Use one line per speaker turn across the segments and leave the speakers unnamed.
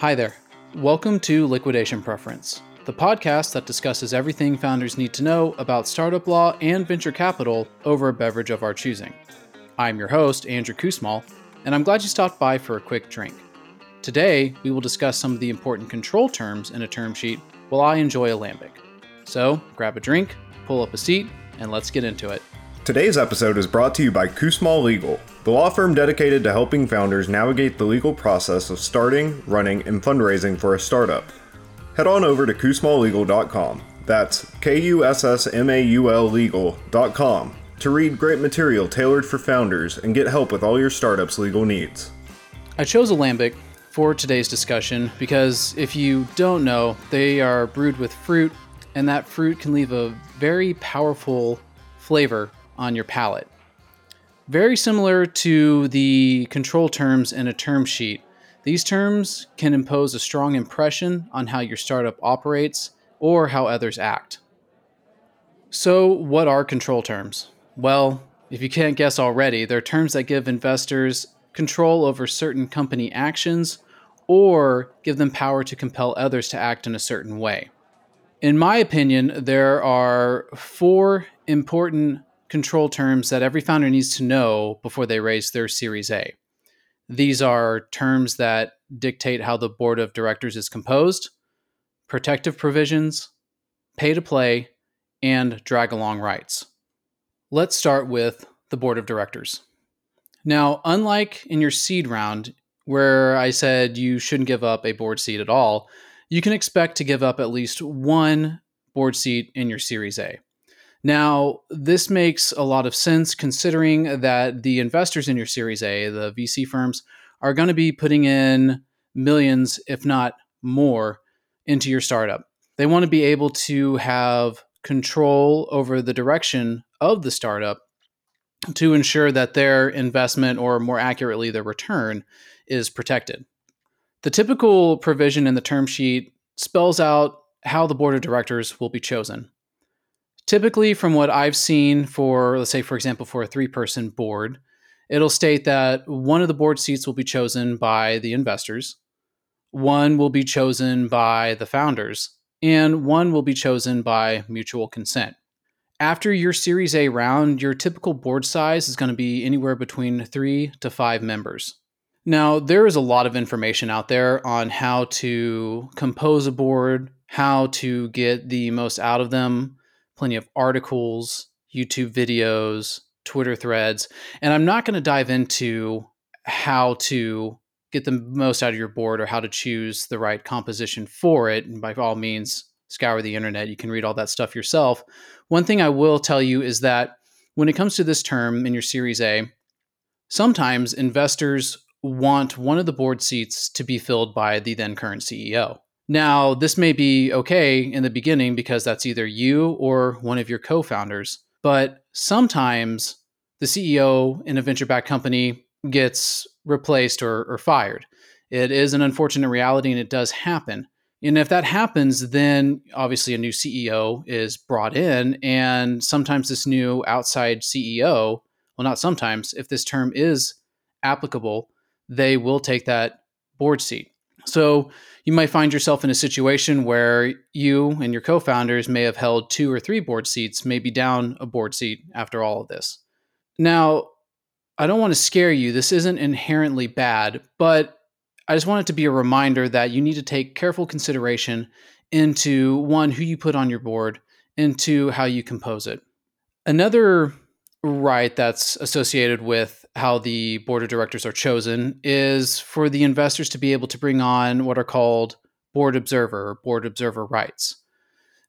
Hi there. Welcome to Liquidation Preference, the podcast that discusses everything founders need to know about startup law and venture capital over a beverage of our choosing. I'm your host, Andrew Kussmaul, and I'm glad you stopped by for a quick drink. Today, we will discuss some of the important control terms in a term sheet while I enjoy a lambic. So, grab a drink, pull up a seat, and let's get into it.
Today's episode is brought to you by Kussmaul Legal, the law firm dedicated to helping founders navigate the legal process of starting, running, and fundraising for a startup. Head on over to kussmaullegal.com. That's K U S S M A U L legal.com to read great material tailored for founders and get help with all your startup's legal needs.
I chose a lambic for today's discussion because if you don't know, they are brewed with fruit, and that fruit can leave a very powerful flavor on your palate. Very similar to the control terms in a term sheet, these terms can impose a strong impression on how your startup operates or how others act. So, what are control terms? Well, if you can't guess already, they're terms that give investors control over certain company actions or give them power to compel others to act in a certain way. In my opinion, there are four important control terms that every founder needs to know before they raise their Series A. These are terms that dictate how the board of directors is composed, protective provisions, pay to play, and drag along rights. Let's start with the board of directors. Now, unlike in your seed round, where I said you shouldn't give up a board seat at all, you can expect to give up at least one board seat in your Series A. Now, this makes a lot of sense considering that the investors in your Series A, the VC firms, are going to be putting in millions, if not more, into your startup. They want to be able to have control over the direction of the startup to ensure that their investment, or more accurately, their return, is protected. The typical provision in the term sheet spells out how the board of directors will be chosen. Typically, from what I've seen for, let's say, for example, for a three person board, it'll state that one of the board seats will be chosen by the investors, one will be chosen by the founders, and one will be chosen by mutual consent. After your Series A round, your typical board size is going to be anywhere between three to five members. Now, there is a lot of information out there on how to compose a board, how to get the most out of them, plenty of articles, YouTube videos, Twitter threads. And I'm not going to dive into how to get the most out of your board or how to choose the right composition for it. And by all means, scour the internet. You can read all that stuff yourself. One thing I will tell you is that when it comes to this term in your Series A, sometimes investors want one of the board seats to be filled by the then current CEO. Now, this may be okay in the beginning because that's either you or one of your co founders, but sometimes the CEO in a venture backed company gets replaced or, or, fired. It is an unfortunate reality and it does happen. And if that happens, then obviously a new CEO is brought in, and sometimes this new outside CEO, well, not sometimes, if this term is applicable, they will take that board seat. So you might find yourself in a situation where you and your co founders may have held two or three board seats, maybe down a board seat after all of this. Now, I don't want to scare you. This isn't inherently bad, but I just want it to be a reminder that you need to take careful consideration into one, who you put on your board, into how you compose it. Another right that's associated with how the board of directors are chosen is for the investors to be able to bring on what are called board observer or board observer rights.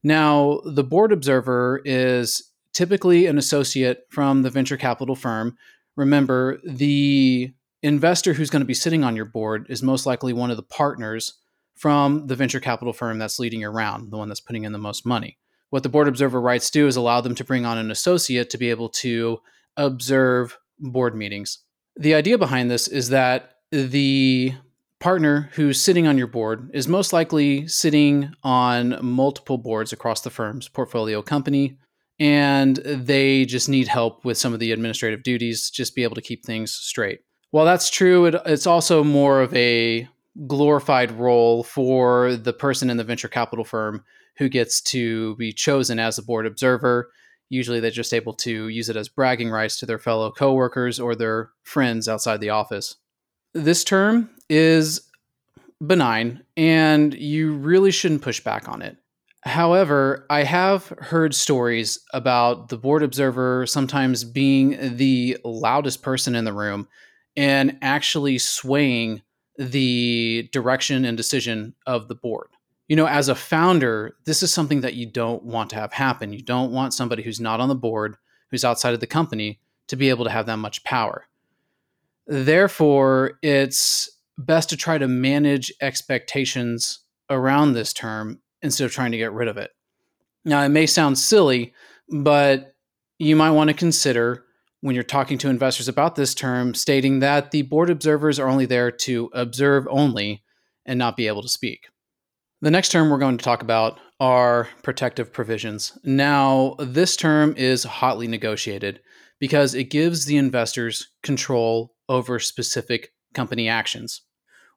Now, the board observer is typically an associate from the venture capital firm. Remember, the investor who's going to be sitting on your board is most likely one of the partners from the venture capital firm that's leading your round, the one that's putting in the most money what the board observer rights do is allow them to bring on an associate to be able to observe board meetings. The idea behind this is that the partner who's sitting on your board is most likely sitting on multiple boards across the firm's portfolio company and they just need help with some of the administrative duties just be able to keep things straight while that's true it, it's also more of a glorified role for the person in the venture capital firm who gets to be chosen as a board observer. Usually they're just able to use it as bragging rights to their fellow coworkers or their friends outside the office. This term is benign and you really shouldn't push back on it. However, I have heard stories about the board observer sometimes being the loudest person in the room and actually swaying the direction and decision of the board. You know, as a founder, this is something that you don't want to have happen. You don't want somebody who's not on the board, who's outside of the company, to be able to have that much power. Therefore, it's best to try to manage expectations around this term instead of trying to get rid of it. Now, it may sound silly, but you might want to consider when you're talking to investors about this term, stating that the board observers are only there to observe only and not be able to speak. The next term we're going to talk about are protective provisions. Now, this term is hotly negotiated because it gives the investors control over specific company actions.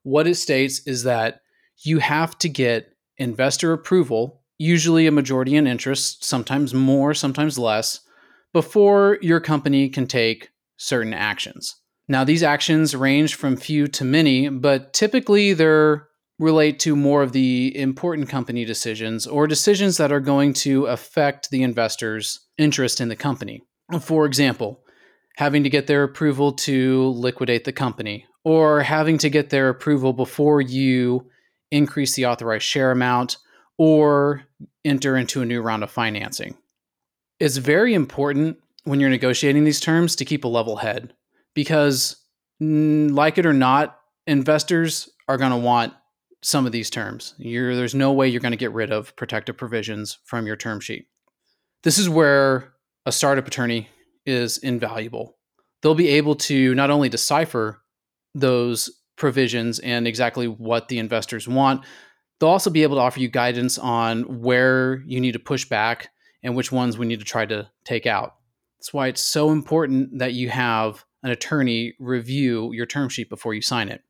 What it states is that you have to get investor approval, usually a majority in interest, sometimes more, sometimes less, before your company can take certain actions. Now, these actions range from few to many, but typically they're relate to more of the important company decisions or decisions that are going to affect the investor's interest in the company. For example, having to get their approval to liquidate the company or having to get their approval before you increase the authorized share amount or enter into a new round of financing it's very important when you're negotiating these terms to keep a level head because, like it or not, investors are going to want some of these terms. You're, there's no way you're going to get rid of protective provisions from your term sheet. This is where a startup attorney is invaluable. They'll be able to not only decipher those provisions and exactly what the investors want, they'll also be able to offer you guidance on where you need to push back and which ones we need to try to take out. That's why it's so important that you have an attorney review your term sheet before you sign it.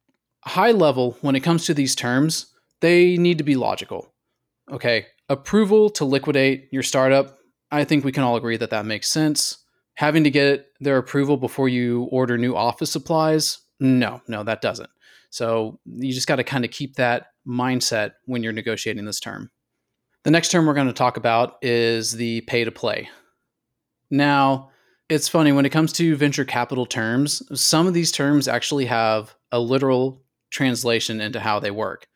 High level, when it comes to these terms, they need to be logical. Okay, approval to liquidate your startup, I think we can all agree that that makes sense. Having to get their approval before you order new office supplies, no, no, that doesn't. So you just got to kind of keep that mindset when you're negotiating this term. The next term we're going to talk about is the pay to play. Now, it's funny when it comes to venture capital terms, some of these terms actually have a literal translation into how they work.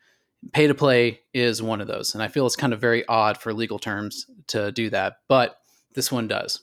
Pay to play is one of those, and I feel it's kind of very odd for legal terms to do that, but this one does.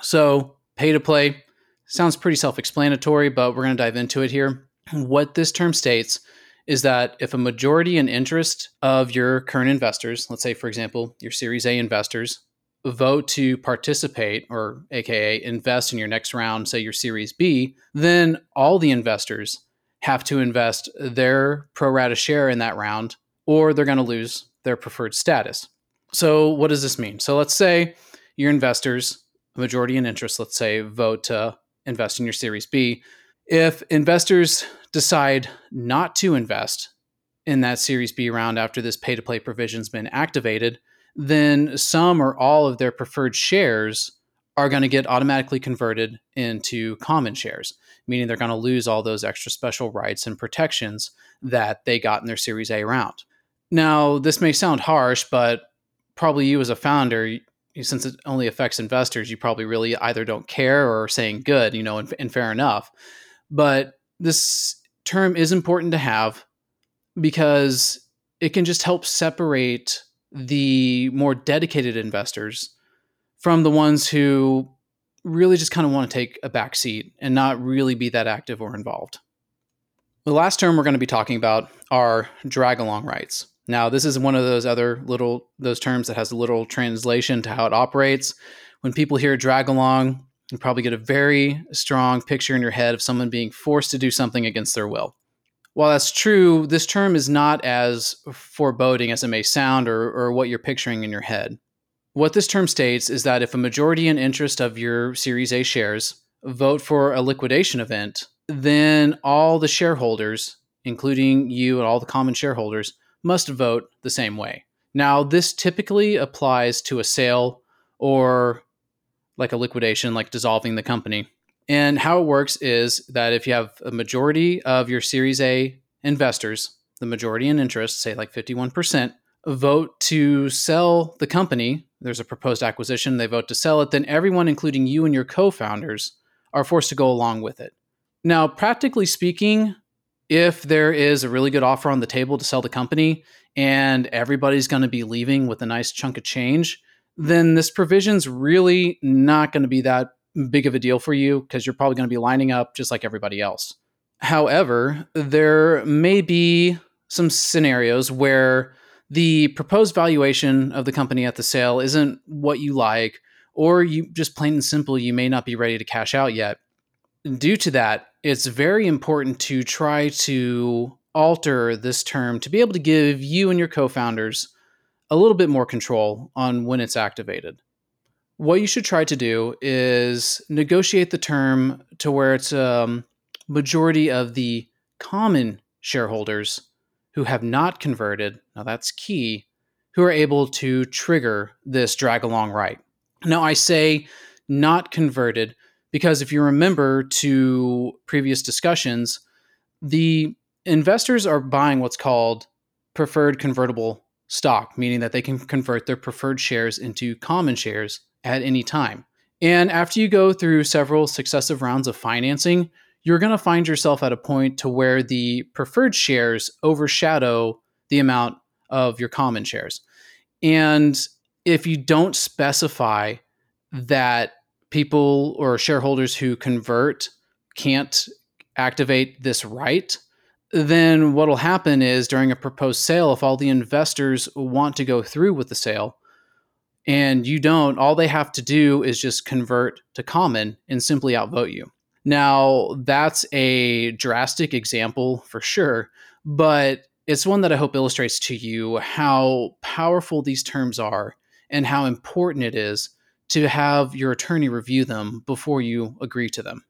So, pay to play sounds pretty self explanatory, but we're going to dive into it here. What this term states is that if a majority in interest of your current investors, let's say, for example, your Series A investors, vote to participate or AKA invest in your next round, say your Series B, then all the investors have to invest their pro rata share in that round or they're going to lose their preferred status. So, what does this mean? So, let's say your investors, majority in interest, let's say, vote to invest in your Series B. If investors decide not to invest in that Series B round after this pay to play provision's been activated, then some or all of their preferred shares are going to get automatically converted into common shares, meaning they're going to lose all those extra special rights and protections that they got in their Series A round. Now, this may sound harsh, but probably you as a founder, since it only affects investors, you probably really either don't care or are saying good, you know, and, and fair enough. But this term is important to have because it can just help separate the more dedicated investors from the ones who really just kind of want to take a back seat and not really be that active or involved. The last term we're going to be talking about are drag along rights. Now, this is one of those other little those terms that has a little translation to how it operates. When people hear drag along, you probably get a very strong picture in your head of someone being forced to do something against their will. While that's true, this term is not as foreboding as it may sound or, or what you're picturing in your head. What this term states is that if a majority in interest of your Series A shares vote for a liquidation event, then all the shareholders including you and all the common shareholders, must vote the same way. Now, this typically applies to a sale or like a liquidation, like dissolving the company. And how it works is that if you have a majority of your Series A investors, the majority in interest, say like 51%, vote to sell the company, there's a proposed acquisition, they vote to sell it, then everyone, including you and your co founders, are forced to go along with it. Now, practically speaking, if there is a really good offer on the table to sell the company and everybody's going to be leaving with a nice chunk of change, then this provision's really not going to be that big of a deal for you because you're probably going to be lining up just like everybody else. However, there may be some scenarios where the proposed valuation of the company at the sale isn't what you like, or you just plain and simple, you may not be ready to cash out yet. Due to that, it's very important to try to alter this term to be able to give you and your co founders a little bit more control on when it's activated. What you should try to do is negotiate the term to where it's a um, majority of the common shareholders who have not converted, now that's key, who are able to trigger this drag along right. Now, I say not converted because if you remember to previous discussions, the investors are buying what's called preferred convertible stock, meaning that they can convert their preferred shares into common shares at any time. And after you go through several successive rounds of financing, you're going to find yourself at a point to where the preferred shares overshadow the amount of your common shares. And if you don't specify that people or shareholders who convert can't activate this right, then what'll happen is during a proposed sale, if all the investors want to go through with the sale and you don't, all they have to do is just convert to common and simply outvote you. Now, that's a drastic example for sure, but it's one that I hope illustrates to you how powerful these terms are and how important it is to have your attorney review them before you agree to them.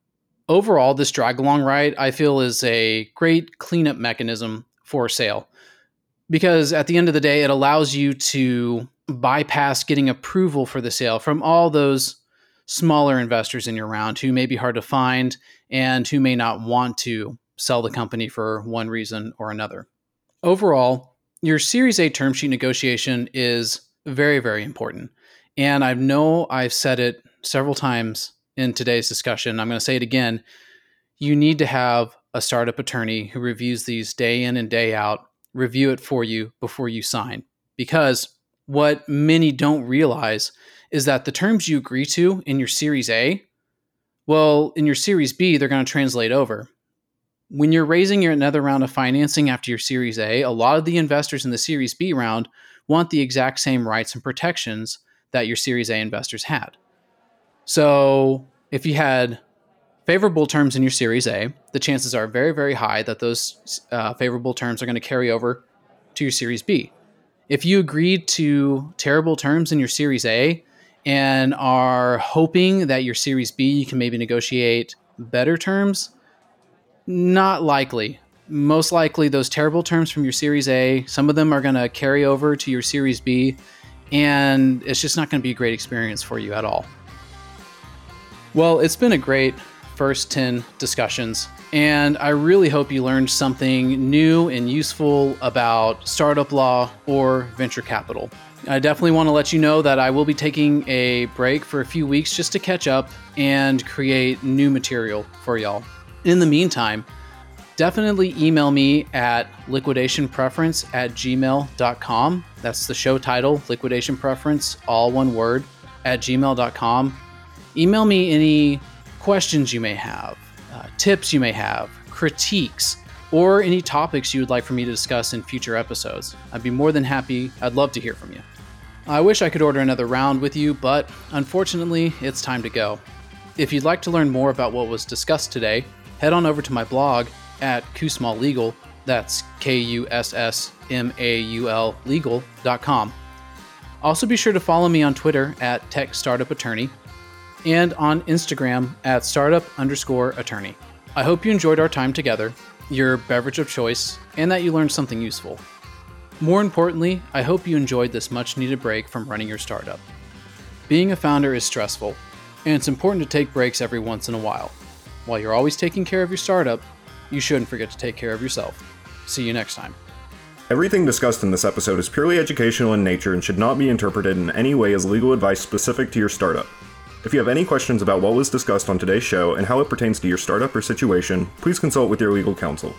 Overall, this drag along right, I feel, is a great cleanup mechanism for sale because at the end of the day, it allows you to bypass getting approval for the sale from all those smaller investors in your round who may be hard to find and who may not want to sell the company for one reason or another. Overall, your Series A term sheet negotiation is very, very important. And I know I've said it several times in today's discussion. I'm going to say it again. You need to have a startup attorney who reviews these day in and day out, review it for you before you sign. Because what many don't realize is that the terms you agree to in your Series A, well, in your Series B, they're going to translate over. When you're raising your another round of financing after your Series A, a lot of the investors in the Series B round want the exact same rights and protections that your Series A investors had. So if you had favorable terms in your Series A, the chances are very, very high that those uh, favorable terms are going to carry over to your Series B. If you agreed to terrible terms in your Series A and are hoping that your Series B you can maybe negotiate better terms, not likely. Most likely, those terrible terms from your Series A, some of them are going to carry over to your Series B, and it's just not going to be a great experience for you at all. Well, it's been a great first 10 discussions, and I really hope you learned something new and useful about startup law or venture capital. I definitely want to let you know that I will be taking a break for a few weeks just to catch up and create new material for y'all. In the meantime, definitely email me at liquidationpreference at gmail.com. That's the show title, Liquidation Preference, all one word, at gmail.com email me any questions you may have, uh, tips you may have, critiques, or any topics you would like for me to discuss in future episodes. I'd be more than happy. I'd love to hear from you. I wish I could order another round with you, but unfortunately, it's time to go. If you'd like to learn more about what was discussed today, head on over to my blog at Kussmaul Legal. That's K U S S M A U L legal.com. Also, be sure to follow me on Twitter at Tech Startup Attorney and on Instagram at startup underscore attorney. I hope you enjoyed our time together. Your beverage of choice, and that you learned something useful. More importantly, I hope you enjoyed this much needed break from running your startup. Being a founder is stressful, and it's important to take breaks every once in a while. While you're always taking care of your startup, you shouldn't forget to take care of yourself. See you next time.
Everything discussed in this episode is purely educational in nature and should not be interpreted in any way as legal advice specific to your startup. If you have any questions about what was discussed on today's show and how it pertains to your startup or situation, please consult with your legal counsel.